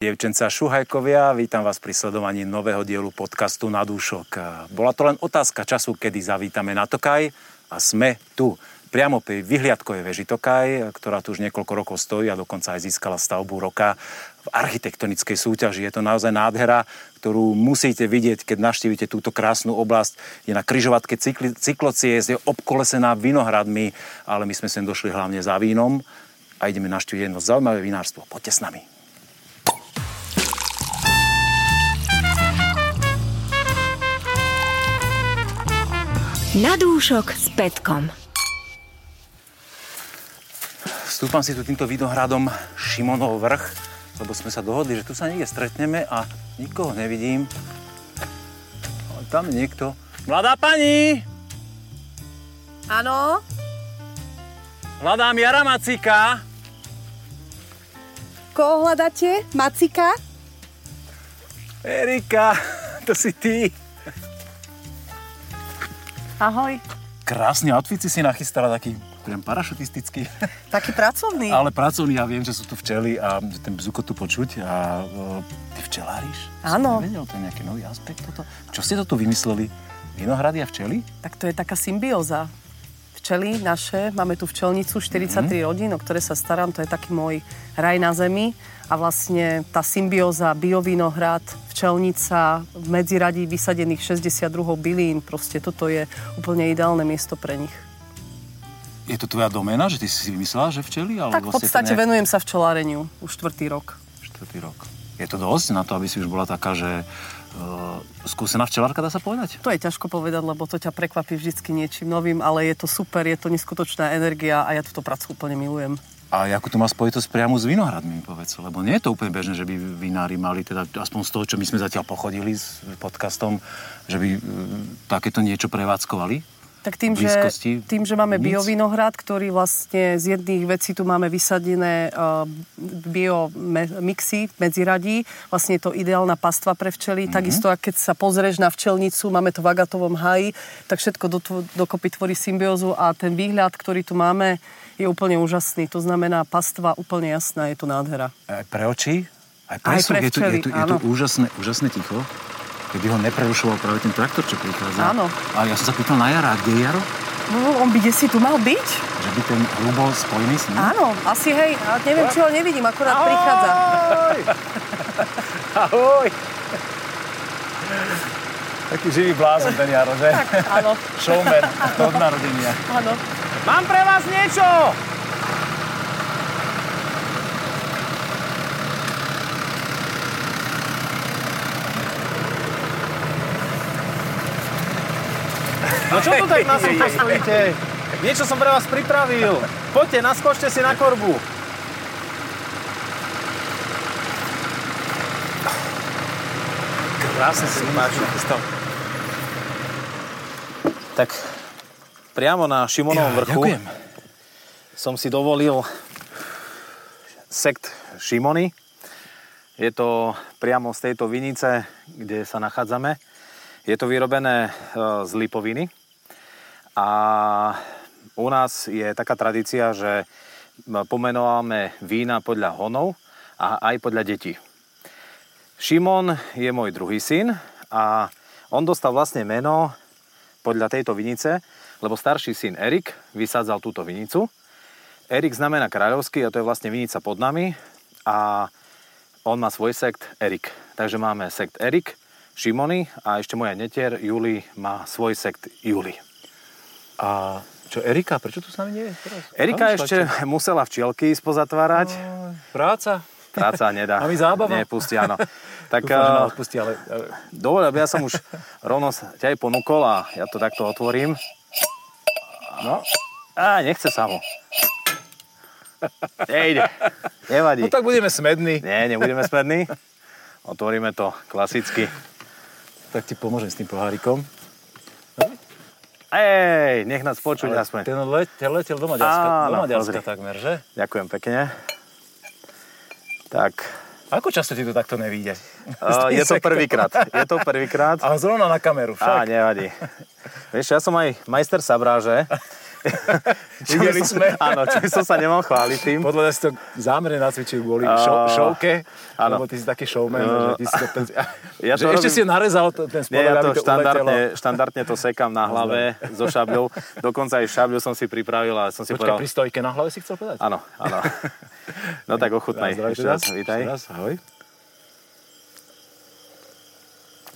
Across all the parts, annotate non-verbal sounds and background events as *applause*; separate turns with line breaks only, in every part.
Dievčenca Šuhajkovia, vítam vás pri sledovaní nového dielu podcastu Na dúšok. Bola to len otázka času, kedy zavítame na Tokaj a sme tu. Priamo pri vyhliadkovej veži Tokaj, ktorá tu už niekoľko rokov stojí a dokonca aj získala stavbu roka v architektonickej súťaži. Je to naozaj nádhera, ktorú musíte vidieť, keď navštívite túto krásnu oblasť. Je na kryžovatke cyklociest, je obkolesená vinohradmi, ale my sme sem došli hlavne za vínom a ideme navštíviť jedno zaujímavé vinárstvo. Poďte s nami.
Na dúšok s Petkom.
Stúpam si tu týmto vinohradom Šimonov vrch, lebo sme sa dohodli, že tu sa niekde stretneme a nikoho nevidím. Ale tam je niekto. Mladá pani!
Áno?
Hľadám Jara Macika.
Koho hľadáte? Macika?
Erika, *laughs* to si ty.
Ahoj.
Krásny outfit si si nachystala, taký priam parašutistický. *laughs*
Taký pracovný.
Ale pracovný, ja viem, že sú tu včely a ten bzuko tu počuť. A uh, ty včeláriš?
Áno.
Som nevedel, to je nejaký nový aspekt toto. Čo ste to tu vymysleli? Vinohrady a včely?
Tak to je taká symbióza. Včely naše, máme tu včelnicu, 43 mm-hmm. rodín, o ktoré sa starám, to je taký môj raj na zemi. A vlastne tá symbióza, biovinohrad, včelnica, v medziradí vysadených 62 bylín, proste toto je úplne ideálne miesto pre nich.
Je to tvoja doména, že ty si si vymyslela, že včely? Ale
Tak v podstate nejak... venujem sa včeláreniu už štvrtý rok.
Štvrtý rok. Je to dosť na to, aby si už bola taká, že skúsená včelárka, dá sa povedať?
To je ťažko povedať, lebo to ťa prekvapí vždycky niečím novým, ale je to super, je to neskutočná energia a ja túto prácu úplne milujem.
A ako to má spojitosť priamo s vinohradmi, povedz, lebo nie je to úplne bežné, že by vinári mali, teda aspoň z toho, čo my sme zatiaľ pochodili s podcastom, že by uh, takéto niečo prevádzkovali?
Tak tým, že, tým, že máme biovinohrad, ktorý vlastne z jedných vecí tu máme vysadené uh, biomixy medziradí, vlastne je to ideálna pastva pre včely. Mm-hmm. Takisto, keď sa pozrieš na včelnicu, máme to v agatovom haji, tak všetko do, dokopy tvorí symbiózu a ten výhľad, ktorý tu máme, je úplne úžasný. To znamená pastva úplne jasná, je to nádhera.
Aj pre oči? Aj pre, Aj pre včely, je, tu, je, tu, je tu úžasné, úžasné ticho keby ho neprerušoval práve ten traktor, čo prichádza.
Áno.
A ja som sa pýtal na Jara, kde je Jaro?
No, on by si tu mal byť?
Že by ten hru bol spojený s ním?
Áno, asi hej. A neviem, či ho nevidím, akorát Ahoj! prichádza. *laughs*
Ahoj! Taký živý blázon ten Jaro, že?
Tak, áno.
Showman od narodenia.
Áno.
Mám pre vás niečo!
No čo tu tak na sucho stojíte? Niečo som pre vás pripravil. Poďte, naskočte si na korbu.
Krásne si páči.
Tak priamo na Šimonovom
ja,
vrchu
ďakujem.
som si dovolil sekt Šimony. Je to priamo z tejto vinice, kde sa nachádzame. Je to vyrobené e, z lipoviny a u nás je taká tradícia, že pomenováme vína podľa honov a aj podľa detí. Šimon je môj druhý syn a on dostal vlastne meno podľa tejto vinice, lebo starší syn Erik vysádzal túto vinicu. Erik znamená kráľovský a to je vlastne vinica pod nami a on má svoj sekt Erik. Takže máme sekt Erik, Šimony a ešte moja netier Juli má svoj sekt Juli.
A čo, Erika? Prečo tu s nami nie je teraz?
Erika ešte čo? musela včielky spozatvárať. No,
práca.
Práca nedá.
A my zábava.
Nepustí, áno. *laughs*
Tak, Dúfam, uh, odpustí, ale...
Aby ja som už rovno ťa aj ponúkol a ja to takto otvorím. No. Á, nechce sa mu. Nejde. Nevadí.
No tak budeme smední.
Nie, nebudeme smední. *laughs* Otvoríme to klasicky.
Tak ti pomôžem s tým pohárikom.
Ej, nech nás počuť Ale aspoň.
Ten letel, letel do Maďarska, Áno, do Maďarska takmer, že?
Ďakujem pekne. Tak.
Ako často ti to takto nevíde?
Uh, *laughs* je to prvýkrát. Je to prvýkrát. *laughs*
A zrovna na kameru však.
Á, nevadí. Vieš, ja som aj majster sabráže, *laughs* *laughs*
Videli sme.
Áno, či som sa nemal chváliť tým.
Podľa mňa si to zámerne nacvičil kvôli uh, show, showke, áno. lebo ty si taký showman, uh, že ty si to... *laughs* Ja to robím... ešte si narezal ten spodok,
Nie, ja
to,
to štandardne, štandardne to sekám na hlave so šabľou. Dokonca aj šabľu som si pripravil a som si
Počkaj,
povedal...
pri stojke na hlave si chcel povedať?
Áno, áno. *laughs* No tak ochutnaj. Ešte raz, vítaj.
Ešte raz, ahoj.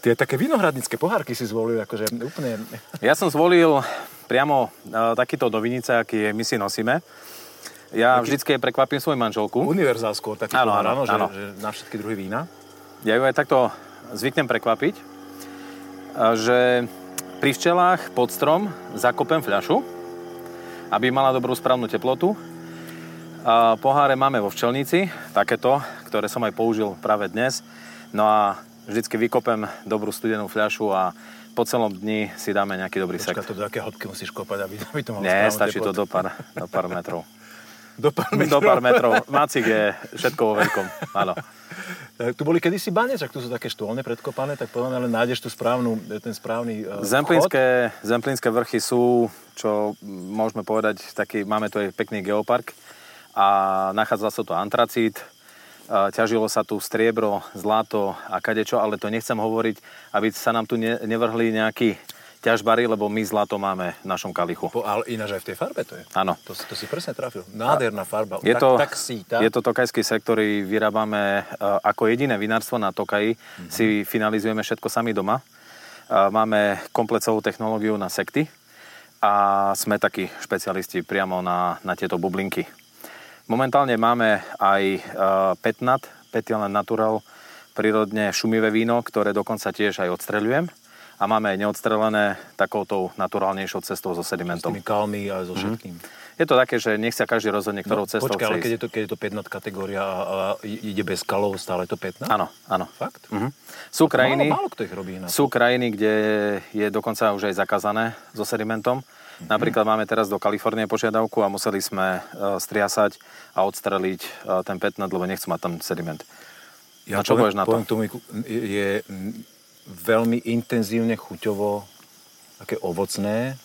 Tie také vinohradnické pohárky si zvolil, akože úplne...
Ja som zvolil priamo uh, takýto do vinice, aký my si nosíme. Ja taký... vždycky prekvapím svoju manželku.
Univerzál skôr taký
áno, áno,
že,
áno.
že na všetky druhy vína.
Ja ju aj takto zvyknem prekvapiť, že pri včelách pod strom zakopem fľašu, aby mala dobrú správnu teplotu. A poháre máme vo včelnici, takéto, ktoré som aj použil práve dnes. No a vždycky vykopem dobrú studenú fľašu a po celom dni si dáme nejaký dobrý
Počka,
sekt.
to do aké hĺbky musíš kopať, aby, aby to malo
Nie, stačí to
teplotu?
do pár, do pár metrov. *laughs*
Do pár metrov.
Do pár metrov. Macik je všetko vo veľkom. Áno.
Tak Tu boli kedysi bane, čak tu sú také štôlne predkopané, tak podľa mňa len nájdeš tú správnu, ten správny uh,
Zemplínske, Zemplínske vrchy sú, čo môžeme povedať, taký, máme tu aj pekný geopark a nachádza sa tu antracít, ťažilo sa tu striebro, zlato a kadečo, ale to nechcem hovoriť, aby sa nám tu ne, nevrhli nejakí ťažbary, lebo my zlato máme v našom kalichu.
Po, ale ináč aj v tej farbe to je.
Áno.
To, to si presne trafil. Nádherná farba.
Je
tak,
to,
tak síta.
je to tokajský sektor, ktorý vyrábame e, ako jediné vinárstvo na Tokaji.
Mhm.
Si finalizujeme všetko sami doma. Máme komplet celú technológiu na sekty a sme takí špecialisti priamo na, na tieto bublinky. Momentálne máme aj e, Petnat, Petilent Natural, prírodne šumivé víno, ktoré dokonca tiež aj odstreľujem. A máme aj neodstrelené takouto naturálnejšou cestou so
s
sedimentom.
tými kalmi a
Mhm.
so všetkým.
Je to také, že nech sa každý rozhodne, ktorou cestou
No, počkaj, ale keď je, to, keď je to 5 kategória a, a ide bez kalov, stále je to 15?
Áno, áno.
Fakt?
Mhm. Sú krajiny,
Málo, málo kto ich robí
sú krajiny, kde je dokonca už aj zakázané so sedimentom.
Mhm.
Napríklad máme teraz do Kalifornie požiadavku a museli sme e, striasať a odstreliť e, ten petnat, lebo nechcú mať tam sediment.
Ja
Na čo
poviem,
na to?
poviem tomu, je, veľmi intenzívne chuťovo, také ovocné.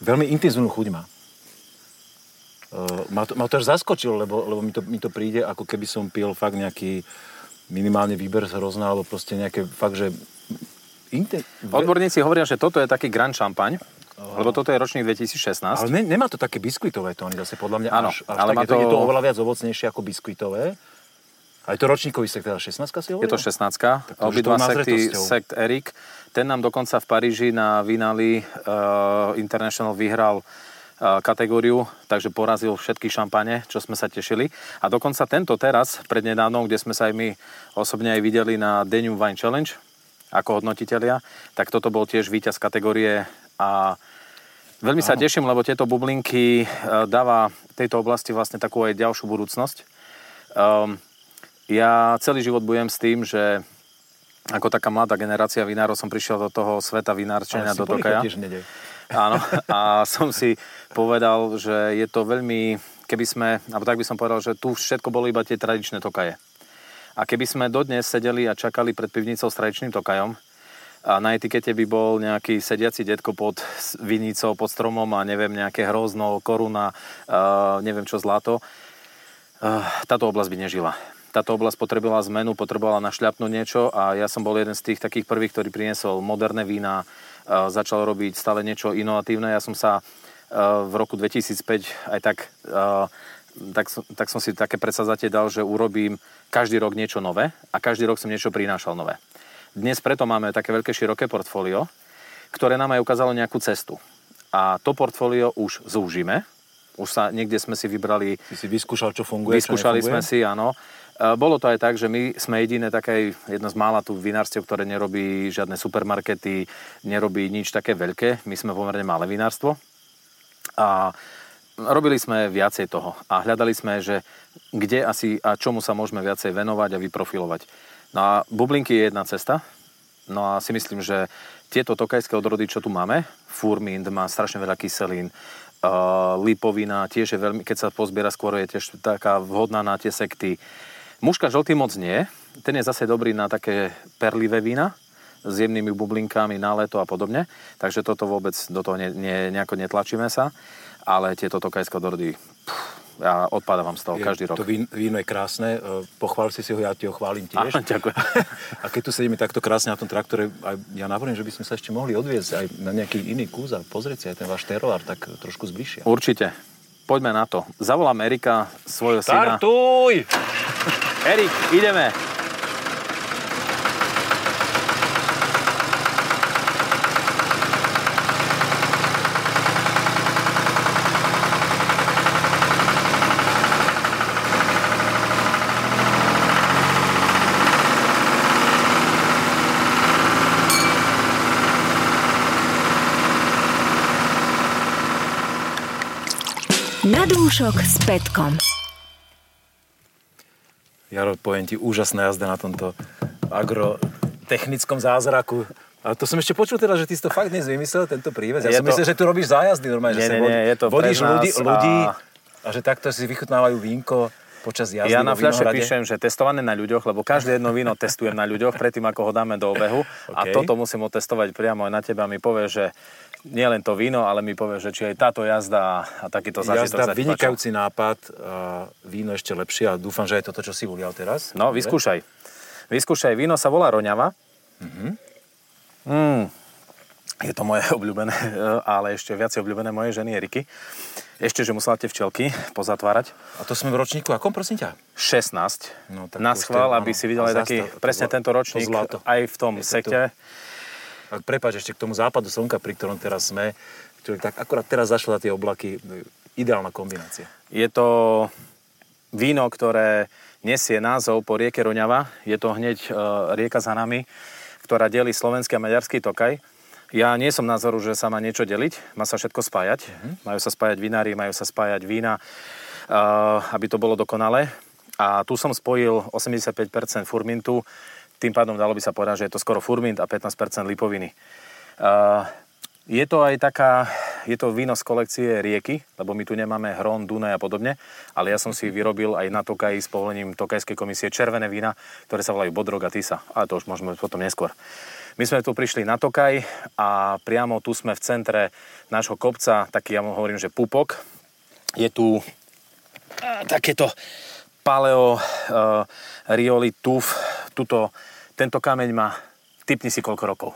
Veľmi intenzívnu chuť má. Uh, ma, to, ma to až zaskočilo, lebo, lebo mi, to, mi to príde, ako keby som pil fakt nejaký minimálne výber z hrozná, alebo proste nejaké fakt, že... Inten...
Odborníci hovoria, že toto je taký Grand Lebo toto je ročník 2016.
Ale ne, nemá to také biskvitové tóny zase, podľa mňa
Áno,
až, až
ale
tak, to, je to oveľa viac ovocnejšie ako biskvitové. A je to ročníkový sekt, teda 16 si hovoril?
Je to 16
to už
Obidva sekty, sekt Erik. Ten nám dokonca v Paríži na Vinali uh, International vyhral uh, kategóriu, takže porazil všetky šampane, čo sme sa tešili. A dokonca tento teraz, prednedávnom, kde sme sa aj my osobne aj videli na Danube Wine Challenge ako hodnotitelia, tak toto bol tiež víťaz kategórie a veľmi sa teším, lebo tieto bublinky uh, dáva tejto oblasti vlastne takú aj ďalšiu budúcnosť. Um, ja celý život budem s tým, že ako taká mladá generácia vinárov som prišiel do toho sveta vinárčenia do Tokaja. Áno, a som si povedal, že je to veľmi, keby sme, alebo tak by som povedal, že tu všetko bolo iba tie tradičné tokaje. A keby sme dodnes sedeli a čakali pred pivnicou s tradičným tokajom, a na etikete by bol nejaký sediaci detko pod vinicou, pod stromom a neviem, nejaké hrozno, koruna, uh, neviem čo, zlato, uh, táto oblasť by nežila. Táto oblasť potrebovala zmenu, potrebovala našľapnúť niečo a ja som bol jeden z tých takých prvých, ktorý priniesol moderné vína, uh, začal robiť stále niečo inovatívne. Ja som sa v roku 2005 aj tak, tak, tak som si také predsazatie dal, že urobím každý rok niečo nové a každý rok som niečo prinášal nové. Dnes preto máme také veľké široké portfólio, ktoré nám aj ukázalo nejakú cestu. A to portfólio už zúžime. Už sa niekde sme si vybrali
Ty si vyskúšal, čo funguje,
Vyskúšali
čo
sme si, áno. E, Bolo to aj tak, že my sme jediné také, jedno z mála tu vinárstiev, ktoré nerobí žiadne supermarkety, nerobí nič také veľké. My sme pomerne malé vinárstvo. A robili sme viacej toho. A hľadali sme, že kde asi a čomu sa môžeme viacej venovať a vyprofilovať. No a bublinky je jedna cesta. No a si myslím, že tieto tokajské odrody, čo tu máme, furmint má strašne veľa kyselín, uh, lipovina tiež je veľmi, keď sa pozbiera skôr, je tiež taká vhodná na tie sekty. Muška žltý moc nie, ten je zase dobrý na také perlivé vína, s jemnými bublinkami na leto a podobne. Takže toto vôbec do toho ne, ne, nejako netlačíme sa. Ale tieto tokajské dordy, pff, ja odpadávam z toho je, každý rok.
To víno je krásne, e, pochvál si si ho, ja ti ho chválim tiež.
Aha, ďakujem. *laughs*
A keď tu sedíme takto krásne na tom traktore, aj ja navrhujem, že by sme sa ešte mohli odviezť aj na nejaký iný kus a pozrieť si aj ten váš teroár tak trošku zbližšia.
Určite. Poďme na to. Zavolám Erika, svojho
syna. Startuj!
Erik, ideme.
Dúšok s Petkom.
Jaro, poviem ti, úžasná jazda na tomto agrotechnickom zázraku. A to som ešte počul teda, že ty si to fakt dnes vymyslel, tento prívez. Ja je som to... myslel, že tu robíš zájazdy normálne,
nie,
že
nie, nie, je to
vodíš ľudí, a... ľudí a že takto si vychutnávajú vínko počas jazdy
Ja na fľaše píšem, že testované na ľuďoch, lebo každé jedno víno testujem na ľuďoch predtým, ako ho dáme do obehu. Okay. A toto musím otestovať priamo aj na teba. Mi povie, že nie len to víno, ale mi povie, že či aj táto jazda a takýto zážitok
Jazda, vynikajúci nápad, a víno ešte lepšie a dúfam, že je toto, čo si ulial teraz.
No, Dobre. vyskúšaj. Vyskúšaj, víno sa volá Roňava. Mm-hmm. Mm. Je to moje *laughs* obľúbené, ale ešte viac obľúbené moje ženy Eriky. Ešte, že musela tie včelky pozatvárať.
A to sme v ročníku, akom prosím ťa?
16. No, tak Na schvál, aby si videl aj taký, presne tento ročník, aj v tom sekte. To
ak prepáč ešte k tomu západu slnka, pri ktorom teraz sme, ktorý tak akorát teraz zašlo na tie oblaky, ideálna kombinácia.
Je to víno, ktoré nesie názov po rieke Roňava. Je to hneď e, rieka za nami, ktorá delí slovenský a maďarský tokaj. Ja nie som názoru, že sa má niečo deliť, má sa všetko spájať. Uh-huh. Majú sa spájať vinári, majú sa spájať vína, uh, aby to bolo dokonalé. A tu som spojil 85% furmintu, tým pádom dalo by sa povedať, že je to skoro furmint a 15% lipoviny. Je to aj taká, je to víno z kolekcie rieky, lebo my tu nemáme Hron, Dunaj a podobne, ale ja som si vyrobil aj na Tokaji s povolením Tokajskej komisie červené vína, ktoré sa volajú Bodrog a Tisa, ale to už môžeme potom neskôr. My sme tu prišli na Tokaj a priamo tu sme v centre nášho kopca, taký ja mu hovorím, že pupok. Je tu takéto paleo uh, rioli tuf, tuto tento kameň má, typni si koľko rokov.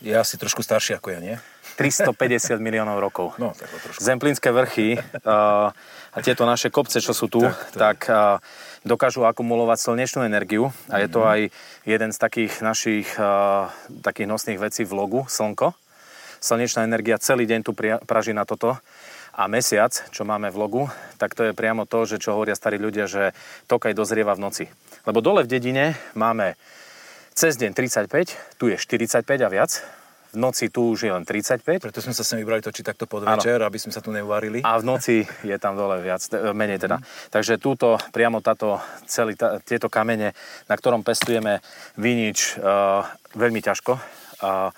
Je asi trošku starší ako ja, nie?
350 *laughs* miliónov rokov.
No, tak trošku.
Zemplínske vrchy uh, *laughs* a tieto naše kopce, čo sú tu, tak, tak uh, dokážu akumulovať slnečnú energiu a je to mhm. aj jeden z takých našich uh, takých nosných vecí v logu, slnko. Slnečná energia celý deň tu praží na toto a mesiac, čo máme v logu, tak to je priamo to, že čo hovoria starí ľudia, že tokaj dozrieva v noci. Lebo dole v dedine máme cez deň 35, tu je 45 a viac, v noci tu už je len 35.
Preto sme sa sem vybrali točiť takto pod večer, aby sme sa tu neuvarili.
A v noci je tam dole viac, e, menej teda. Mm. Takže túto, priamo táto, celý, tá, tieto kamene, na ktorom pestujeme vinič, uh, veľmi ťažko. Uh,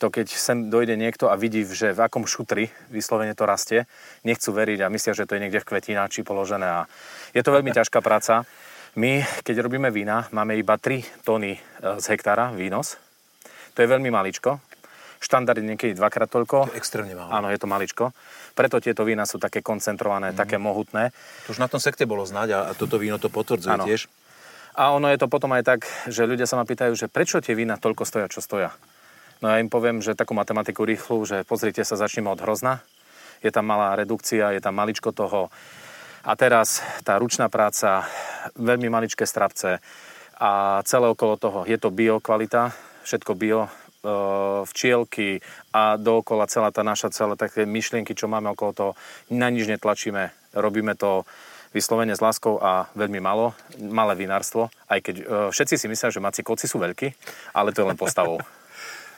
to keď sem dojde niekto a vidí, že v akom šutri vyslovene to rastie, nechcú veriť a myslia, že to je niekde v kvetináči položené. A je to veľmi ťažká práca. My, keď robíme vína, máme iba 3 tony e, z hektára výnos. To je veľmi maličko. Štandard je niekedy dvakrát toľko.
To je extrémne málo.
Áno, je to maličko. Preto tieto vína sú také koncentrované, mm. také mohutné.
To už na tom sekte bolo znať a toto víno to potvrdzuje ano. tiež.
A ono je to potom aj tak, že ľudia sa ma pýtajú, že prečo tie vína toľko stoja, čo stoja. No ja im poviem, že takú matematiku rýchlu, že pozrite sa, začneme od hrozna. Je tam malá redukcia, je tam maličko toho a teraz tá ručná práca, veľmi maličké strapce a celé okolo toho. Je to bio kvalita, všetko bio, e, včielky a dookola celá tá naša, celé také myšlienky, čo máme okolo toho, na nič netlačíme. Robíme to vyslovene s láskou a veľmi malo, malé vinárstvo, aj keď e, všetci si myslia, že maci koci sú veľkí, ale to je len postavou. *laughs*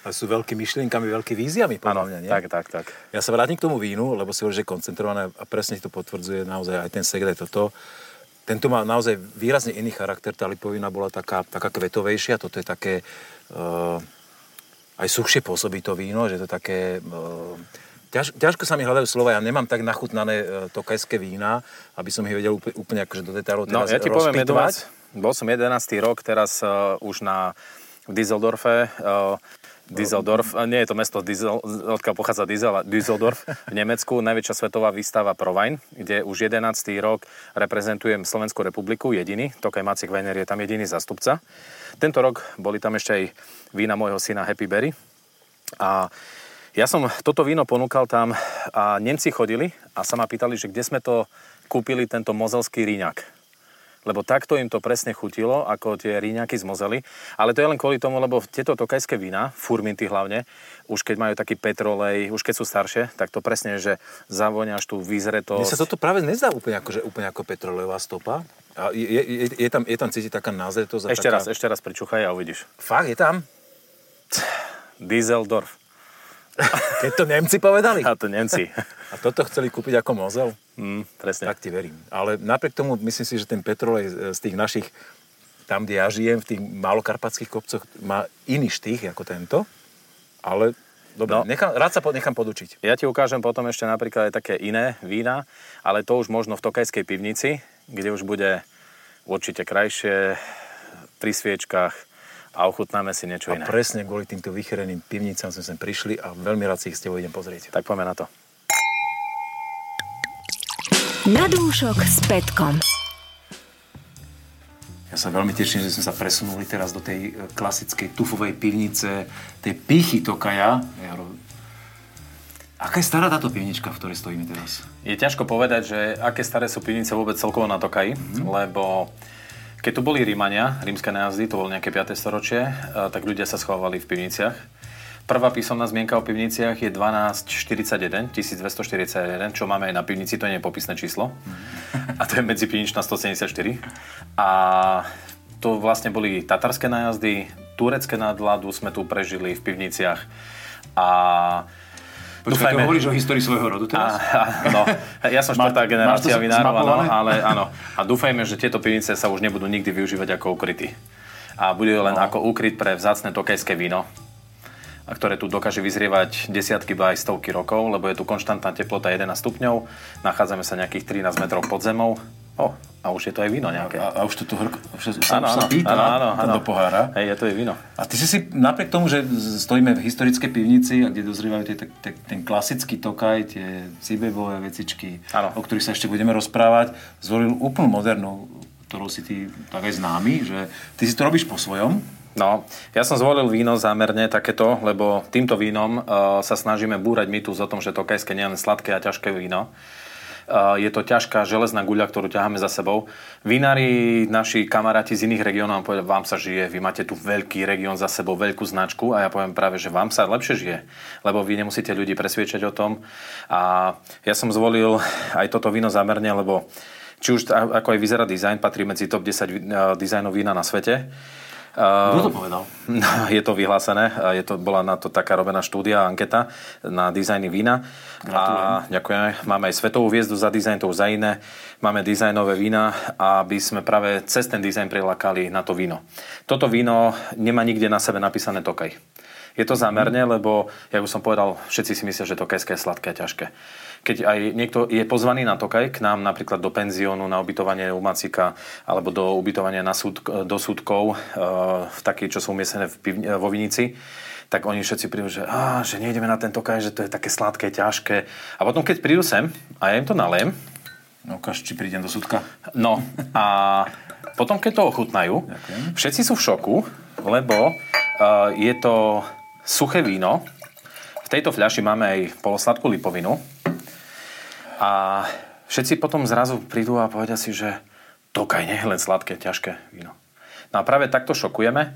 A sú veľkými myšlienkami, veľkými víziami, podľa mňa, nie?
tak, tak, tak.
Ja sa vrátim k tomu vínu, lebo si hovorí, že je koncentrované a presne to potvrdzuje naozaj aj ten segret toto. Tento má naozaj výrazne iný charakter, tá lipovina bola taká, taká kvetovejšia, toto je také, uh, aj suchšie pôsobí to víno, že to je také, uh, ťaž, ťažko sa mi hľadajú slova, ja nemám tak nachutnané uh, tokajské vína, aby som ich vedel úplne, úplne akože do detailov
teraz No, ja ti poviem jednu bol som 11. rok teraz uh, už na v Düsseldorfe. Düsseldorf, nie je to mesto, Diesel, odkiaľ pochádza Diesel, Düsseldorf v Nemecku, najväčšia svetová výstava Provine, kde už 11. rok reprezentujem Slovenskú republiku, jediný, Tokaj Maciek Weiner je tam jediný zastupca. Tento rok boli tam ešte aj vína môjho syna Happy Berry. A ja som toto víno ponúkal tam a Nemci chodili a sa ma pýtali, že kde sme to kúpili, tento mozelský ríňak lebo takto im to presne chutilo, ako tie ríňaky z Mozely. Ale to je len kvôli tomu, lebo tieto tokajské vína, furminty hlavne, už keď majú taký petrolej, už keď sú staršie, tak to presne že zavoňaš tú vyzretosť.
Mne sa toto práve nezdá úplne ako, že úplne ako petrolejová stopa. A je, je, je, tam, je tam cítiť taká názretosť.
Ešte
taká...
raz, ešte raz pričuchaj a uvidíš.
Fakt, je tam?
Dieseldorf.
Keď to Nemci povedali?
A to Nemci.
A toto chceli kúpiť ako mozel?
Mm, presne.
Tak ti verím. Ale napriek tomu myslím si, že ten petrolej z tých našich, tam, kde ja žijem, v tých malokarpatských kopcoch, má iný štých ako tento. Ale dobre, no, nechám, rád sa po, nechám podučiť.
Ja ti ukážem potom ešte napríklad aj také iné vína, ale to už možno v Tokajskej pivnici, kde už bude určite krajšie, pri sviečkach, a ochutnáme si niečo
a
iné.
presne kvôli týmto vychereným pivnicám sme sem prišli a veľmi rád si ich s tebou idem pozrieť.
Tak poďme na to.
Na dúšok s Petkom.
Ja sa veľmi teším, že sme sa presunuli teraz do tej e, klasickej tufovej pivnice, tej pichy Tokaja. Aká je stará táto pivnička, v ktorej stojíme teraz?
Je ťažko povedať, že aké staré sú pivnice vôbec celkovo na Tokaji, mm-hmm. lebo keď tu boli Rímania, rímske nájazdy, to bolo nejaké 5. storočie, tak ľudia sa schovávali v pivniciach. Prvá písomná zmienka o pivniciach je 1241, 1241, čo máme aj na pivnici, to nie je popisné číslo. A to je medzi pivničná 174. A to vlastne boli tatarské nájazdy, turecké nadladu sme tu prežili v pivniciach. A
Počkaj, Dúfajme. hovoríš o histórii svojho rodu teraz? A, a,
no, ja som štvrtá generácia vinárov, áno, ale áno. A dúfajme, že tieto pivnice sa už nebudú nikdy využívať ako ukryty. A bude len no. ako ukryt pre vzácne tokajské víno, a ktoré tu dokáže vyzrievať desiatky, ba aj stovky rokov, lebo je tu konštantná teplota 11 stupňov, nachádzame sa nejakých 13 metrov pod zemou, O, a už je to aj víno nejaké.
A, a už to tu hrk, už, už, sa pýta ano, ano, ano. do pohára.
Hej, je to je víno.
A ty si si, napriek tomu, že stojíme v historickej pivnici, kde dozrievajú tie, tie, ten klasický tokaj, tie cibebové vecičky, ano. o ktorých sa ešte budeme rozprávať, zvolil úplnú modernú, ktorou si ty tak aj známy, že ty si to robíš po svojom.
No, ja som zvolil víno zámerne takéto, lebo týmto vínom uh, sa snažíme búrať mýtus o tom, že tokajské nie je len sladké a ťažké víno, je to ťažká železná guľa, ktorú ťaháme za sebou. Vinári, naši kamaráti z iných regiónov povedia, vám sa žije, vy máte tu veľký región za sebou, veľkú značku a ja poviem práve, že vám sa lepšie žije, lebo vy nemusíte ľudí presviečať o tom. A ja som zvolil aj toto víno zamerne, lebo či už ako aj vyzerá dizajn, patrí medzi top 10 dizajnov vína na svete.
Kto to povedal? *laughs*
Je to vyhlásené. Je to, bola na to taká robená štúdia, anketa na dizajny vína. Gratulujem. A ďakujeme. Máme aj svetovú hviezdu za dizajn, to už za iné. Máme dizajnové vína, aby sme práve cez ten dizajn prilákali na to víno. Toto víno nemá nikde na sebe napísané Tokaj. Je to zámerne, lebo, ja už som povedal, všetci si myslia, že Tokajské je sladké a ťažké keď aj niekto je pozvaný na Tokaj k nám napríklad do penziónu na ubytovanie u Macika alebo do ubytovania na súd, do súdkov, uh, v taký, čo sú umiestnené v pivni, vo Vinici, tak oni všetci prídu, že, á, že nejdeme na ten Tokaj, že to je také sladké, ťažké. A potom, keď prídu sem a ja im to naliem,
No, ukáž, či prídem do súdka.
No, a potom, keď to ochutnajú, Ďakujem. všetci sú v šoku, lebo uh, je to suché víno. V tejto fľaši máme aj polosladkú lipovinu. A všetci potom zrazu prídu a povedia si, že Tokaj nie je len sladké, ťažké víno. No a práve takto šokujeme.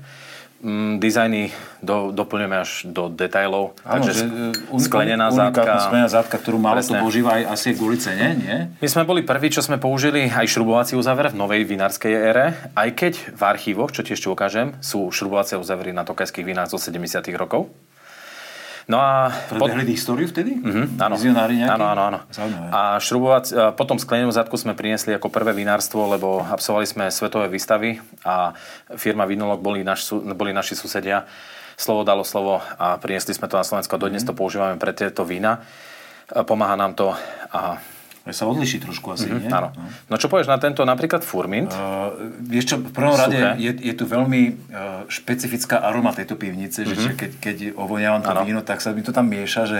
Mm, dizajny do, doplňujeme až do detailov.
Áno, takže že, un, sklenená zátka. Sklenená zátka, ktorú malo to používa aj asi kvôli cene, nie?
My sme boli prví, čo sme použili aj šrubovací uzáver v novej vinárskej ére, aj keď v archívoch, čo tiež ukážem, sú šrubovacie uzávery na tokajských vinách zo 70 rokov.
No a... Predbehli pod... históriu vtedy?
Uh-huh, áno. Vizionári nejakí? Áno, áno, áno. A šrubovať, potom sklenenú zadku sme priniesli ako prvé vinárstvo, lebo absolvovali sme svetové výstavy a firma Vinolog boli, naš, boli naši susedia. Slovo dalo slovo a priniesli sme to na Slovensko. Dodnes uh-huh. to používame pre tieto vína. Pomáha nám to a
sa odliší trošku asi, mm-hmm, nie?
Áno. No. no čo povieš na tento napríklad furmint? Uh,
vieš čo, v prvom Suché. rade je, je tu veľmi uh, špecifická aroma tejto pivnice, mm-hmm. že mhm. keď, keď ovoniavam to ano. víno, tak sa mi to tam mieša, že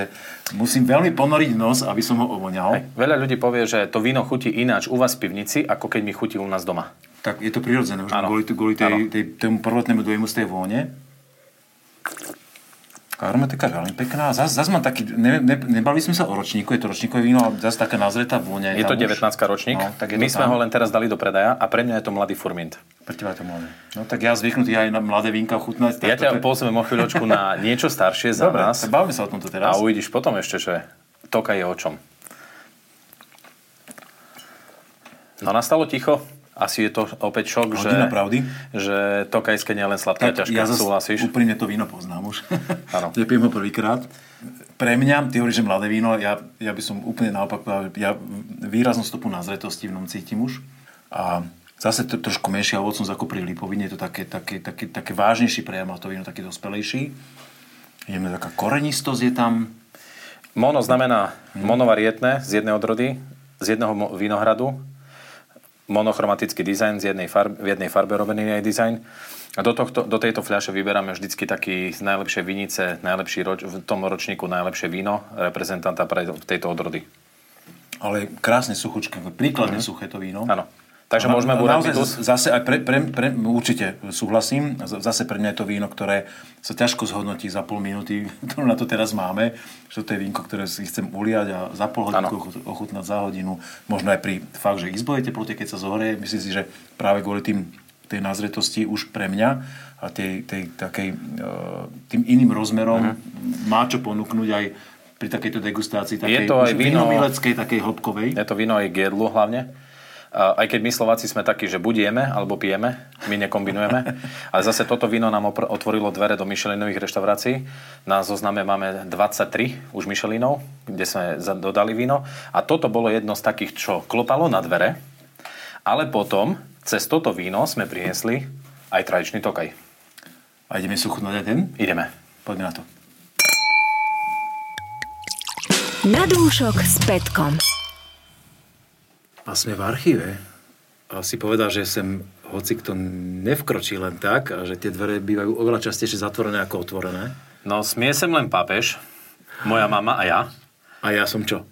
musím veľmi ponoriť nos, aby som ho ovonial. Hej.
Veľa ľudí povie, že to víno chutí ináč u vás v pivnici, ako keď mi chutí u nás doma.
Tak je to prirodzené, už kvôli, kvôli tej, tej, tomu prvotnému dojmu z tej vône. Aromatika je veľmi pekná. Zas, zas mám taký, ne, ne, nebali sme sa o ročníku, je to ročníkové víno, ale zase taká nazretá vôňa.
Je, je to 19 ročník, no, tak je my sme tam. ho len teraz dali do predaja a pre mňa je to mladý furmint.
Pre teba je to mladý. No tak ja zvyknutý aj na mladé vínka chutnať.
Ja ťa je... pozvem o chvíľočku na *laughs* niečo staršie za
Dobre,
nás.
Dobre, sa o tomto teraz.
A uvidíš potom ešte, že toka je o čom. No nastalo ticho asi je to opäť šok, že,
pravdy.
že to kajské nie je len sladká ťažká, ja súhlasíš?
úprimne to víno poznám už. *laughs* Áno. Nepijem ho prvýkrát. Pre mňa, ty hovoríš, že mladé víno, ja, ja by som úplne naopak povedal, ja výraznú stopu na zretosti v nom cítim už. A zase to, trošku menšia ovocnosť ako pri lipovine, je to také, také, také, také vážnejší prejav, to víno taký dospelejší. Jemne taká korenistosť je tam.
Mono znamená hmm. monovarietné z jednej odrody, z jedného vinohradu monochromatický dizajn z jednej farbe, v jednej farbe robený aj dizajn. A do, tohto, do tejto fľaše vyberáme vždycky taký z najlepšej vinice, najlepší roč, v tom ročníku najlepšie víno reprezentanta pre tejto odrody.
Ale krásne suchučké, príkladne mm-hmm. suché to víno.
Áno. Takže môžeme búrať
Zase aj pre, pre, pre, určite súhlasím, zase pre mňa je to víno, ktoré sa ťažko zhodnotí za pol minúty, *laughs* ktorú na to teraz máme, že to je vínko, ktoré si chcem uliať a za pol hodinku ochutnať za hodinu. Možno aj pri fakt, že izbo je teplote, keď sa zohrie. Myslím si, že práve kvôli tým, tej nazretosti už pre mňa a tej, tej, takej, e, tým iným rozmerom uh-huh. má čo ponúknuť aj pri takejto degustácii, takej
je to aj víno,
takej hĺbkovej.
Je to víno aj k jedlu hlavne aj keď my Slováci sme takí, že buď jeme, alebo pijeme, my nekombinujeme. Ale zase toto víno nám otvorilo dvere do Michelinových reštaurácií. Na zozname máme 23 už Michelinov, kde sme dodali víno. A toto bolo jedno z takých, čo klopalo na dvere. Ale potom, cez toto víno sme priniesli aj tradičný tokaj.
A ideme si aj ten?
Ideme.
Poďme na to.
Na dúšok s Petkom
a sme v archíve a si povedal, že sem hoci kto nevkročí len tak a že tie dvere bývajú oveľa častejšie zatvorené ako otvorené.
No smie sem len pápež, moja mama a ja.
A ja som čo?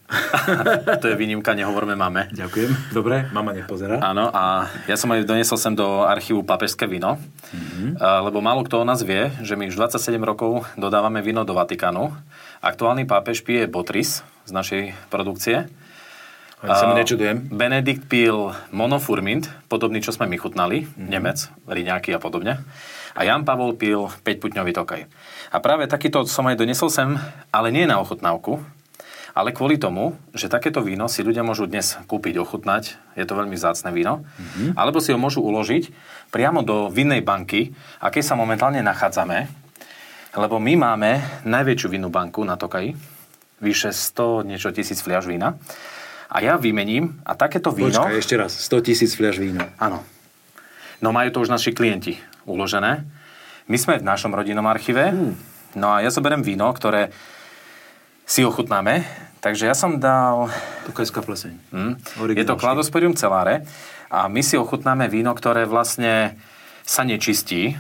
*laughs*
to je výnimka, nehovorme mame.
Ďakujem. Dobre, mama nepozerá.
Áno, a ja som aj doniesol sem do archívu papežské víno, mm-hmm. lebo málo kto o nás vie, že my už 27 rokov dodávame víno do Vatikánu. Aktuálny pápež pije Botris z našej produkcie.
Ja sa mi nečudujem.
Benedikt pil monofurmint, podobný, čo sme my chutnali, mm-hmm. Nemec, riňáky a podobne. A Jan Pavol pil 5-putňový tokaj. A práve takýto som aj donesol sem, ale nie na ochutnávku, ale kvôli tomu, že takéto víno si ľudia môžu dnes kúpiť, ochutnať, je to veľmi zácne víno, mm-hmm. alebo si ho môžu uložiť priamo do vinnej banky, akej sa momentálne nachádzame, lebo my máme najväčšiu vinnú banku na Tokaji, vyše 100 niečo tisíc fliaž vína a ja vymením a takéto víno...
Počkaj, ešte raz, 100 tisíc fľaš vína.
Áno. No majú to už naši klienti uložené. My sme v našom rodinnom archíve, hmm. no a ja zoberiem víno, ktoré si ochutnáme, takže ja som dal...
Tukajská pleseň.
Hmm. Je to Kladosporium Celare a my si ochutnáme víno, ktoré vlastne sa nečistí,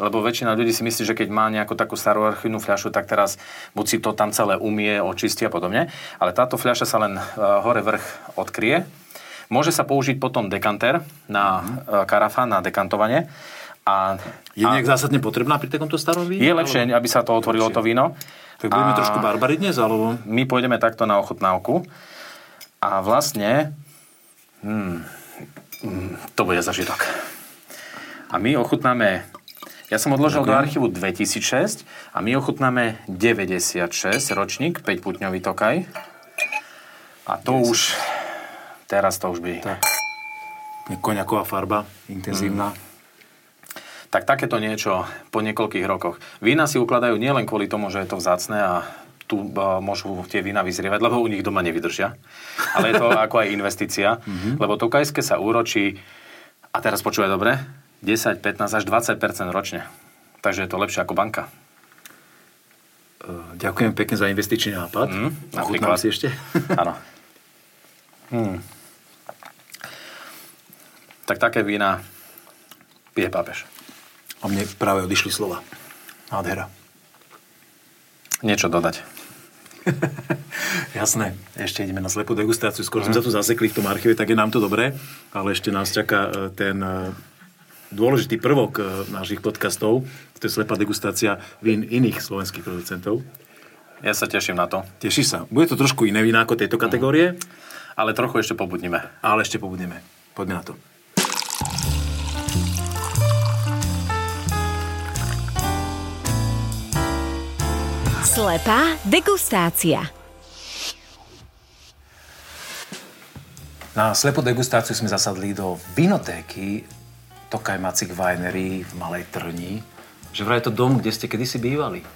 lebo väčšina ľudí si myslí, že keď má nejakú takú starú archívnu fľašu, tak teraz buď si to tam celé umie, očistí a podobne. Ale táto fľaša sa len e, hore vrch odkrie. Môže sa použiť potom dekanter na uh-huh. karafa, na dekantovanie. A,
je nejak a, zásadne potrebná pri takomto starom víne?
Je lepšie, aby sa to otvorilo lepšie. to víno.
Tak budeme a trošku barbary dnes, alebo?
My pôjdeme takto na ochutnávku. A vlastne... Hmm, hmm, to bude zažitok. A my ochutnáme ja som odložil Ďakujem. do archívu 2006 a my ochutnáme 96 ročník, 5-putňový tokaj. A to 10. už, teraz to už by... Tak.
Koňaková farba, intenzívna. Mm.
Tak takéto niečo po niekoľkých rokoch. Vína si ukladajú nielen kvôli tomu, že je to vzácne a tu môžu tie vína vyzrievať, lebo u nich doma nevydržia. Ale je to *laughs* ako aj investícia, mm-hmm. lebo tokajské sa úročí, a teraz počúvaj dobre, 10, 15 až 20% ročne. Takže je to lepšie ako banka.
Ďakujem pekne za investičný nápad. Mm,
napríklad.
si ešte. *laughs*
Áno. Hmm. Tak také vína pije pápež.
A mne práve odišli slova. Nádhera.
Niečo dodať. *laughs*
Jasné. Ešte ideme na slepú degustáciu. Skôr sme sa tu zasekli v tom archíve, tak je nám to dobré. Ale ešte nás čaká e, ten e, dôležitý prvok e, našich podcastov. To je slepá degustácia vín iných slovenských producentov.
Ja sa teším na to.
Teší sa. Bude to trošku iné vína ako tejto kategórie.
Ale trochu ešte pobudnime.
Ale ešte pobudneme. Poďme na to.
Slepá degustácia.
Na slepú degustáciu sme zasadli do vinotéky Tokaj Macik Winery v Malej Trni. Že vraj je to dom, kde ste kedysi bývali.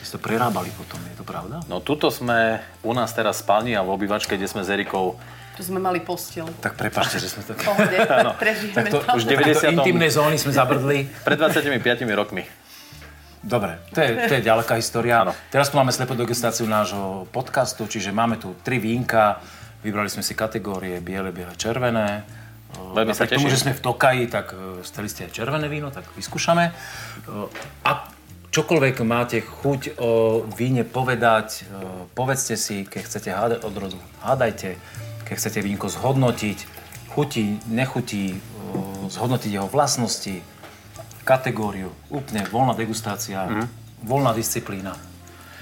Vy ste to prerábali potom, je to pravda?
No tuto sme u nás teraz spálni a v obývačke, kde sme s Erikou
tu sme mali postiel.
Tak prepašte, že sme to...
Pohode, *laughs* prežijeme
to. Už 90. intimné zóny sme zabrdli. *laughs*
Pred 25 rokmi.
Dobre, to je, to je ďaleká história. Ano. Teraz tu máme slepú degustáciu nášho podcastu, čiže máme tu tri vínka, vybrali sme si kategórie biele, biele, červené.
Veľmi sa
tomu, že sme v Tokaji, tak e, stali ste aj červené víno, tak vyskúšame. A čokoľvek máte chuť o víne povedať, e, povedzte si, keď chcete hádať odrodu, hádajte, keď chcete vínko zhodnotiť, chutí, nechutí, e, zhodnotiť jeho vlastnosti, kategóriu. Úplne voľná degustácia, mm. voľná disciplína.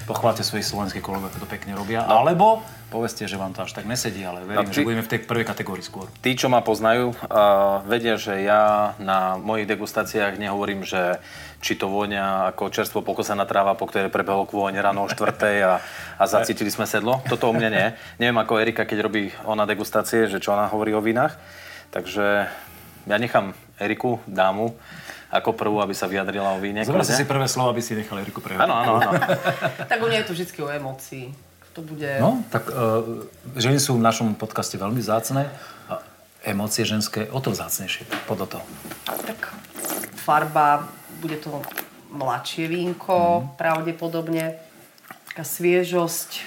Pochváľte svojich slovenských kolegov, ako to pekne robia. No. Alebo povedzte, že vám to až tak nesedí, ale verím, no, tí, že budeme v tej prvej kategórii skôr.
Tí, čo ma poznajú, uh, vedia, že ja na mojich degustáciách nehovorím, že či to vôňa ako čerstvo pokosaná tráva, po ktorej prebehol kôň ráno o štvrtej a, a zacítili sme sedlo. Toto u mňa nie. Neviem ako Erika, keď robí ona degustácie, že čo ona hovorí o vínach. Takže ja nechám Eriku, dámu, ako prvú, aby sa vyjadrila o víne.
Zober si prvé slovo, aby si nechali Eriku prehovoriť.
Áno, áno, áno. *laughs*
tak u mňa je to vždy o emócii. To bude...
No, tak uh, ženy sú v našom podcaste veľmi zácne a emócie ženské o to zácnejšie. Pod to.
Tak farba, bude to mladšie vínko, mm. pravdepodobne. Taká sviežosť,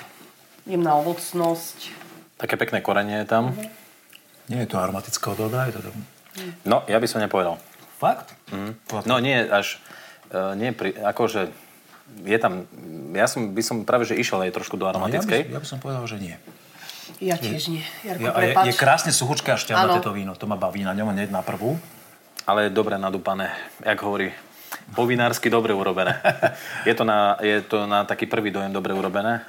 jemná ovocnosť.
Také pekné korenie je tam. Mm-hmm.
Nie je to aromatická odroda, je to...
No, ja by som nepovedal.
Fakt?
Mm. No nie, až, uh, nie pri, akože je tam, ja som, by som práve, že išiel aj trošku do aromatickej.
No, ja, by, ja by som povedal, že nie.
Ja tiež nie. Jarko,
ja, je, je krásne suchučké a šťavnaté to víno. To ma baví na ňom, hneď na prvú.
Ale je dobre nadúpané, jak hovorí povinársky dobre urobené. *laughs* je, to na, je to na taký prvý dojem dobre urobené.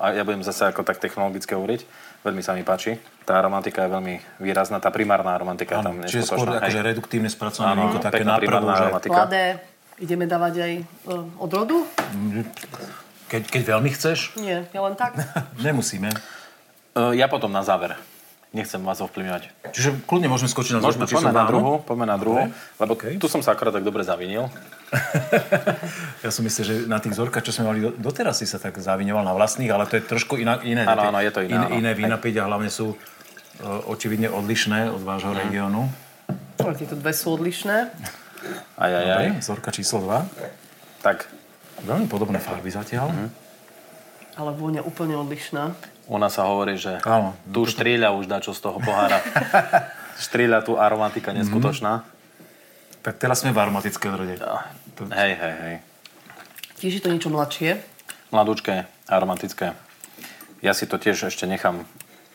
A ja budem zase ako tak technologicky hovoriť. Veľmi sa mi páči. Tá aromatika je veľmi výrazná, tá primárna aromatika
ano, tam je Čiže skôr akože reduktívne spracované vínko, také na prvú, že...
aromatika. Mladé, ideme dávať aj uh, odrodu?
Keď, keď veľmi chceš?
Nie, ja len tak. *laughs*
Nemusíme.
Uh, ja potom na záver. Nechcem vás ovplyvňovať.
Čiže kľudne môžeme skočiť na
Môžeme, poďme na druhú, poďme na druhú, okay. lebo okay. tu som sa akorát tak dobre zavinil. *laughs*
ja som myslel, že na tých vzorkách, čo sme mali doteraz, si sa tak zavinoval na vlastných, ale to je trošku iná, iné.
Áno, áno, je to iné.
Iné, iné vína piť a hlavne sú uh, očividne odlišné od vášho mm. regiónu.
Ale tieto dve sú odlišné.
Aj, aj, aj.
Vzorka číslo 2.
Tak.
Veľmi podobné farby zatiaľ. Mm.
Ale vôňa úplne odlišná.
U nás sa hovorí, že Áno, tu to... štrieľa už dá čo z toho pohára. *laughs* štrieľa tu aromatika neskutočná. Mm.
Tak teraz sme v aromatické odrode.
No. To... Hej, hej, hej.
Tiež je to niečo mladšie?
Mladúčké, aromatické. Ja si to tiež ešte nechám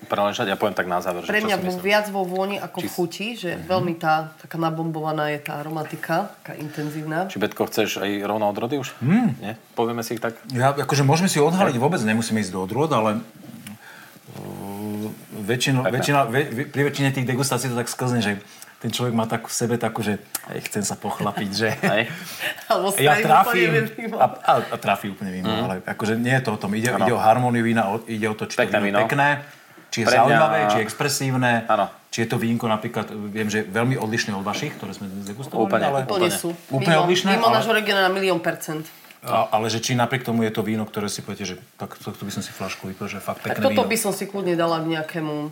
preležať a poviem tak na záver.
Pre mňa
že
viac vo vôni ako Či... v chuti, že mm-hmm. veľmi tá taká nabombovaná je tá aromatika, taká intenzívna.
Či Betko, chceš aj rovno odrody už? Mm. Nie? Povieme si ich tak?
Ja, akože môžeme si odhaliť, vôbec nemusíme ísť do odrod, ale väčšinu, väčšina, ve, pri väčšine tých degustácií to tak sklzne, že ten človek má tak v sebe takú, že aj chcem sa pochlapiť, že... *laughs*
ja trafím
a, a, a trafí úplne mimo, mm. ale akože nie je to o tom. Ide, ide o harmóniu vína, ide o to, či pekné to víno pekné, či je Pre zaujímavé, mňa... či je expresívne, ano. či je to vínko napríklad, viem, že veľmi odlišné od vašich, ktoré sme degustovali.
Úplne,
ale... úplne sú.
Úplne mimo, odlišné?
Mimo ale... nášho regiona na milión percent.
A, ale že či napriek tomu je to víno, ktoré si poviete, že tak to by som si flašku vypil, že fakt pekné
tak toto
víno.
by som si kľudne dala k nejakému um,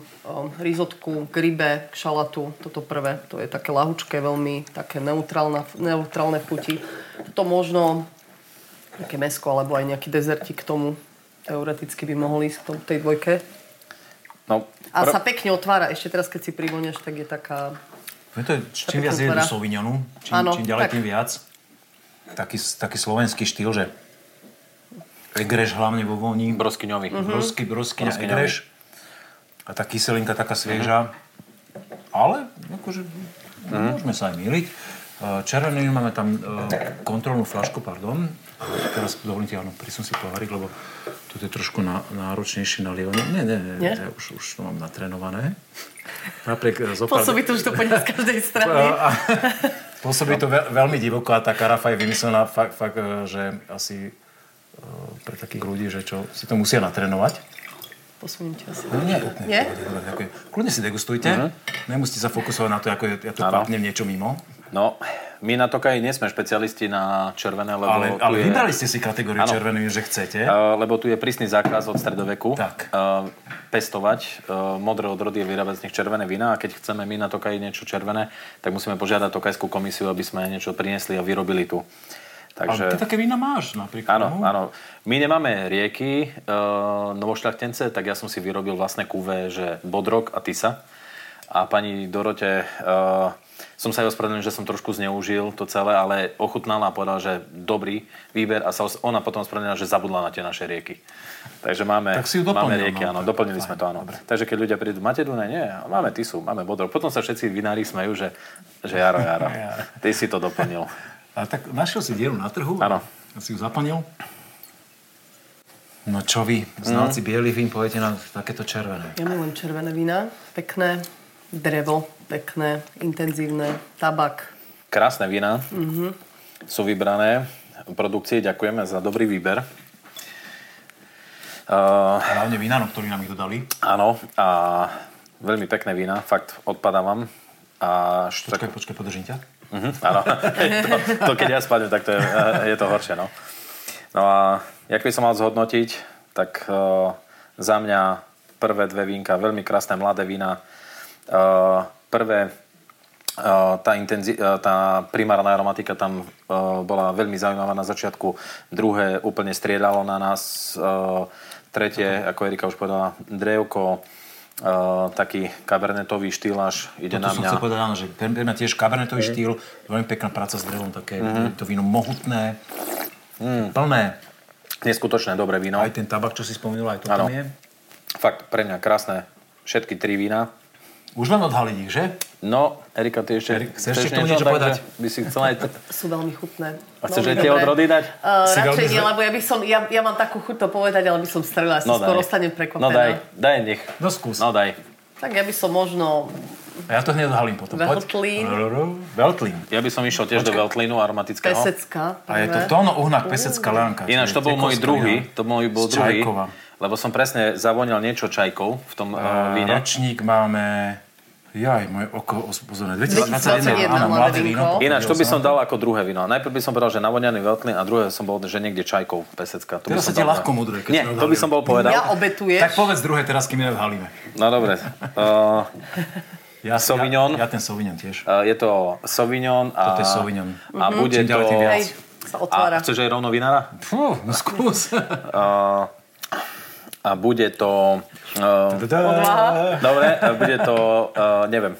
rizotku, k rybe, k šalatu. Toto prvé, to je také lahučké, veľmi také neutrálne, neutrálne chuti. To možno nejaké mesko alebo aj nejaký dezertik k tomu teoreticky by mohol ísť k tej dvojke. No, a pr- sa pekne otvára. Ešte teraz, keď si privonieš, tak je taká...
To je, čím viac je do Sauvignonu, čím, ano, čím ďalej, tak. tým viac. Taký, taký slovenský štýl, že egreš hlavne vo voní.
Broskyňový.
Uh-huh. Brosky, broskyňa, egreš. A tá kyselinka taká svieža. Uh-huh. Ale akože, uh-huh. môžeme sa aj miliť. Červený máme tam kontrolnú flašku, pardon. Teraz dovolíte, áno, som si povariť, lebo tu je trošku náročnejšie nalievanie. Nie, nie, nie, nie? Už, už to mám natrénované.
Napriek eh, zopár... Pôsobí to už to poďme z každej strany. *laughs*
Pôsobí to veľmi divoko a tá karafa je vymyslená fakt, fakt eh, že asi eh, pre takých ľudí, že čo si to musia natrénovať.
Posuniem asi.
No, nie. Nie? Kľudne si degustujte. Uh-huh. Nemusíte sa fokusovať na to, ako ja tu papnem niečo mimo.
No, my na Tokaji nie sme špecialisti na červené, lebo
Ale, ale je... vybrali ste si kategóriu červený, že chcete.
Uh, lebo tu je prísny zákaz od stredoveku tak. Uh, pestovať uh, modré odrody a vyrábať z nich červené vína a keď chceme my na Tokaji niečo červené, tak musíme požiadať Tokajskú komisiu, aby sme niečo priniesli a vyrobili tu.
Takže... Ale ty také vína máš napríklad.
Áno, no? áno. My nemáme rieky, uh, novošľachtence, tak ja som si vyrobil vlastné kúve, že Bodrok a Tisa. A pani Dorote uh, som sa jej ospravedlnil, že som trošku zneužil to celé, ale ochutnala a povedala, že dobrý výber a sa ona potom ospravedlnila, že zabudla na tie naše rieky. Takže máme,
tak si ju doplnil,
máme rieky,
no,
áno, doplnili Fajn, sme to, áno. Dobre. Takže keď ľudia prídu, máte Dunaj? Nie, máme Tisu, máme Bodro. Potom sa všetci vinári smejú, že, že Jaro, Jaro, *laughs* ty si to doplnil.
A tak našiel si dieru na trhu?
Áno.
A si ju zaplnil? No čo vy, znalci mm. bielých vín, poviete nám takéto červené.
Ja mám červené vína, pekné, drevo, pekné, intenzívne, tabak.
Krásne vína mm-hmm. sú vybrané. Produkcie ďakujeme za dobrý výber.
Uh, Hlavne vína, no, ktorí nám ich dodali.
Áno, a veľmi pekné vína, fakt odpadávam. A
počkaj, tak... počkaj, podržím ťa.
Uh-huh, áno, *laughs* to, to, keď ja spadnem, tak to je, je to horšie, no. No a jak by som mal zhodnotiť, tak uh, za mňa prvé dve vínka, veľmi krásne mladé vína, Prvé, tá, intenzi- tá primárna aromatika tam bola veľmi zaujímavá na začiatku, druhé úplne striedalo na nás, tretie, ako Erika už povedala, drevko, Uh, taký kabernetový štýl až ide
no,
na mňa.
som povedať, áno, že pre mňa tiež kabernetový mm. štýl, veľmi pekná práca s drevom, také mm. to víno mohutné, mm. plné.
Neskutočné dobré víno.
Aj ten tabak, čo si spomínal, aj to ano. tam je.
Fakt, pre mňa krásne všetky tri vína.
Už len odhaliť ich, že?
No, Erika, ty ešte... Erik,
chceš ešte niečo, niečo povedať?
By si chcela aj...
Sú veľmi chutné.
A chceš aj tie odrody dať?
Uh, radšej nie, lebo ja by som... Ja, ja mám takú chuť to povedať, ale by som strelila. No, skoro ostanem prekvapená.
No daj, daj nech.
No skús.
No daj.
Tak ja by som možno...
A ja to hneď odhalím potom.
Veltlín.
Veltlín.
Ja by som išiel tiež Počkej. do Veltlínu aromatického.
Pesecka.
Prvé. A je to tóno uhnák pesecká lánka.
Ináč to bol môj druhý. To môj bol druhý. Lebo som presne zavonil niečo čajkou v tom uh, víne.
Ročník máme Jaj, moje oko pozorné. 2021, áno, mladé víno.
Ináč, to by som dal ako druhé víno. Najprv by som povedal, že navoňaný veľtlin a druhé som bol, že niekde čajkou pesecka.
To teraz sa ti ľahko mudruje.
Nie, to by som bol povedal.
Ja obetuješ.
Tak povedz druhé teraz, kým neodhalíme.
No dobre. *laughs* Uh,
ja, Sauvignon. Ja, ja ten Sauvignon tiež.
Uh, je to Sauvignon. A,
Toto je Sauvignon.
A mm-hmm. bude to...
Hej, sa otvára.
A chceš aj rovno vinára?
Fú, no skús. uh,
a bude to... Uh, dobre, bude to... Uh, neviem.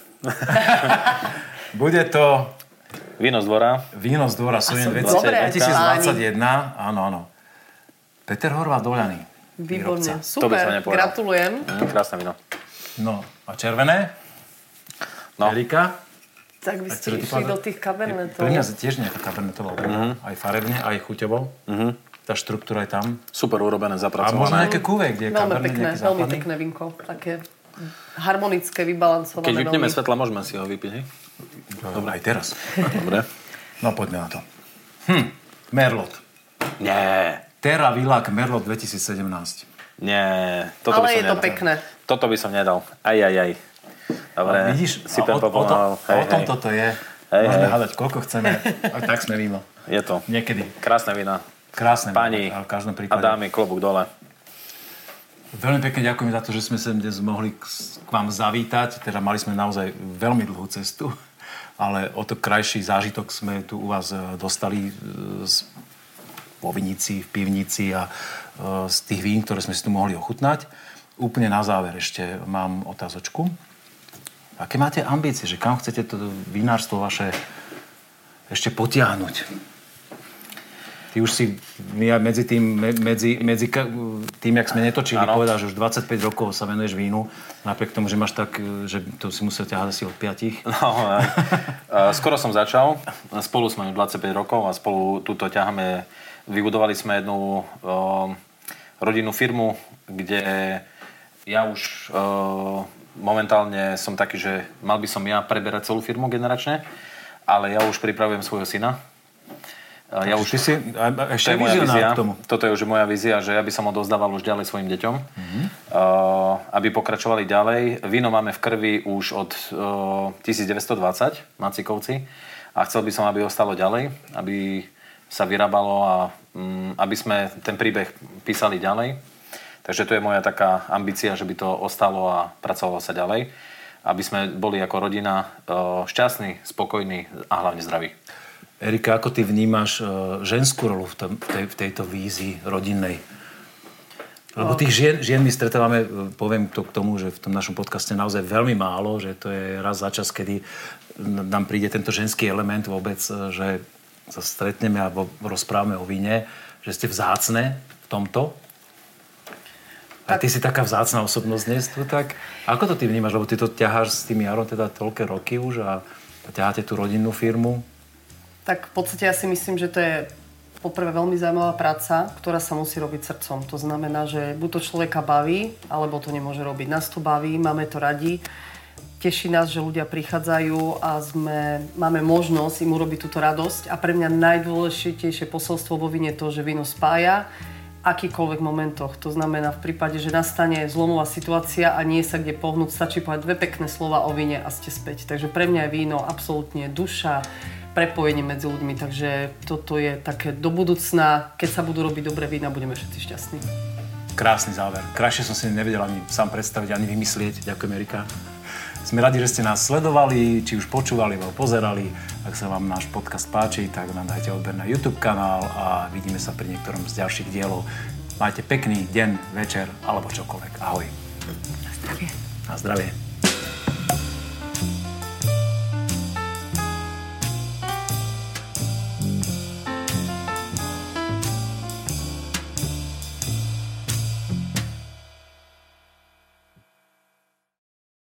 *laughs*
bude to...
Víno z dvora.
Víno z dvora, sú 2021. Áno, áno. Peter Horvát Doľaný.
Výborne, super, to gratulujem.
Mm, krásne víno.
No, a červené? No. Erika?
Tak by ste išli do tých kabernetov.
Pre mňa tiež nejaká kabernetová mm-hmm. aj farebne, aj chuťovo. Mm-hmm tá štruktúra je tam.
Super urobené, zapracované.
A možno nejaké kúve, kde je
Veľmi pekné, veľmi pekné vinko. Také harmonické, vybalancované.
Keď vypneme veľmi... svetla, môžeme si ho vypiť, hej?
Dobre, aj teraz.
Dobre.
No poďme na to. Hm, Merlot.
Nie.
Terra Villac Merlot 2017.
Nie, toto
Ale
by som
je to pekné.
Toto by som nedal. Aj, aj, aj. Dobre,
a vidíš, si o, o, to, hej, o tom hej. toto je. Hej, Môžeme hej. hádať, koľko chceme. A tak sme mimo.
Je to.
Niekedy.
Krásne vína.
Krásne.
Pani v každom prípade. a dámy, klobúk dole.
Veľmi pekne ďakujem za to, že sme sa dnes mohli k vám zavítať. Teda mali sme naozaj veľmi dlhú cestu, ale o to krajší zážitok sme tu u vás e, dostali e, z vo vinici, v pivnici a e, z tých vín, ktoré sme si tu mohli ochutnať. úplne na záver ešte mám otázočku. Aké máte ambície, že kam chcete to vinárstvo vaše ešte potiahnuť? Ty už si, aj medzi tým, medzi, medzi tým, jak sme netočili, ano. povedal, že už 25 rokov sa venuješ vínu, napriek tomu, že máš tak, že to si musel ťahať asi od 5. No, *laughs*
skoro som začal, spolu sme 25 rokov a spolu túto ťaháme, vybudovali sme jednu uh, rodinnú firmu, kde ja už momentálne som taký, že mal by som ja preberať celú firmu generačne, ale ja už pripravujem svojho syna,
ja už, si, ešte to je moja vízia, k tomu.
Toto je už moja vízia, že ja by som odozdával už ďalej svojim deťom, mm-hmm. uh, aby pokračovali ďalej. Víno máme v krvi už od uh, 1920, Macikovci, a chcel by som, aby ostalo ďalej, aby sa vyrábalo a um, aby sme ten príbeh písali ďalej. Takže to je moja taká ambícia, že by to ostalo a pracovalo sa ďalej. Aby sme boli ako rodina uh, šťastní, spokojní a hlavne zdraví.
Erika, ako ty vnímaš e, ženskú rolu v, tom, v, tej, v tejto vízii rodinnej? Lebo tých žien, žien my stretávame, e, poviem to k tomu, že v tom našom podcaste naozaj veľmi málo, že to je raz za čas, kedy nám príde tento ženský element vôbec, e, že sa stretneme a rozprávame o víne, že ste vzácne v tomto. A ty si taká vzácna osobnosť dnes tu, tak ako to ty vnímaš? Lebo ty to ťaháš s tým Jarom teda toľké roky už a ťaháte tú rodinnú firmu.
Tak v podstate ja si myslím, že to je poprvé veľmi zaujímavá práca, ktorá sa musí robiť srdcom. To znamená, že buď to človeka baví, alebo to nemôže robiť. Nás to baví, máme to radi. Teší nás, že ľudia prichádzajú a sme, máme možnosť im urobiť túto radosť. A pre mňa najdôležitejšie posolstvo vo vine je to, že víno spája akýkoľvek momentoch. To znamená v prípade, že nastane zlomová situácia a nie sa kde pohnúť, stačí povedať dve pekné slova o vine a ste späť. Takže pre mňa je víno absolútne duša, prepojenie medzi ľuďmi, takže toto je také do budúcna, keď sa budú robiť dobré vína, budeme všetci šťastní.
Krásny záver. Krajšie som si nevedel ani sám predstaviť, ani vymyslieť. Ďakujem, Erika. Sme radi, že ste nás sledovali, či už počúvali alebo pozerali. Ak sa vám náš podcast páči, tak nám dajte odber na YouTube kanál a vidíme sa pri niektorom z ďalších dielov. Majte pekný deň, večer alebo čokoľvek. Ahoj.
Na zdravie.
Na zdravie.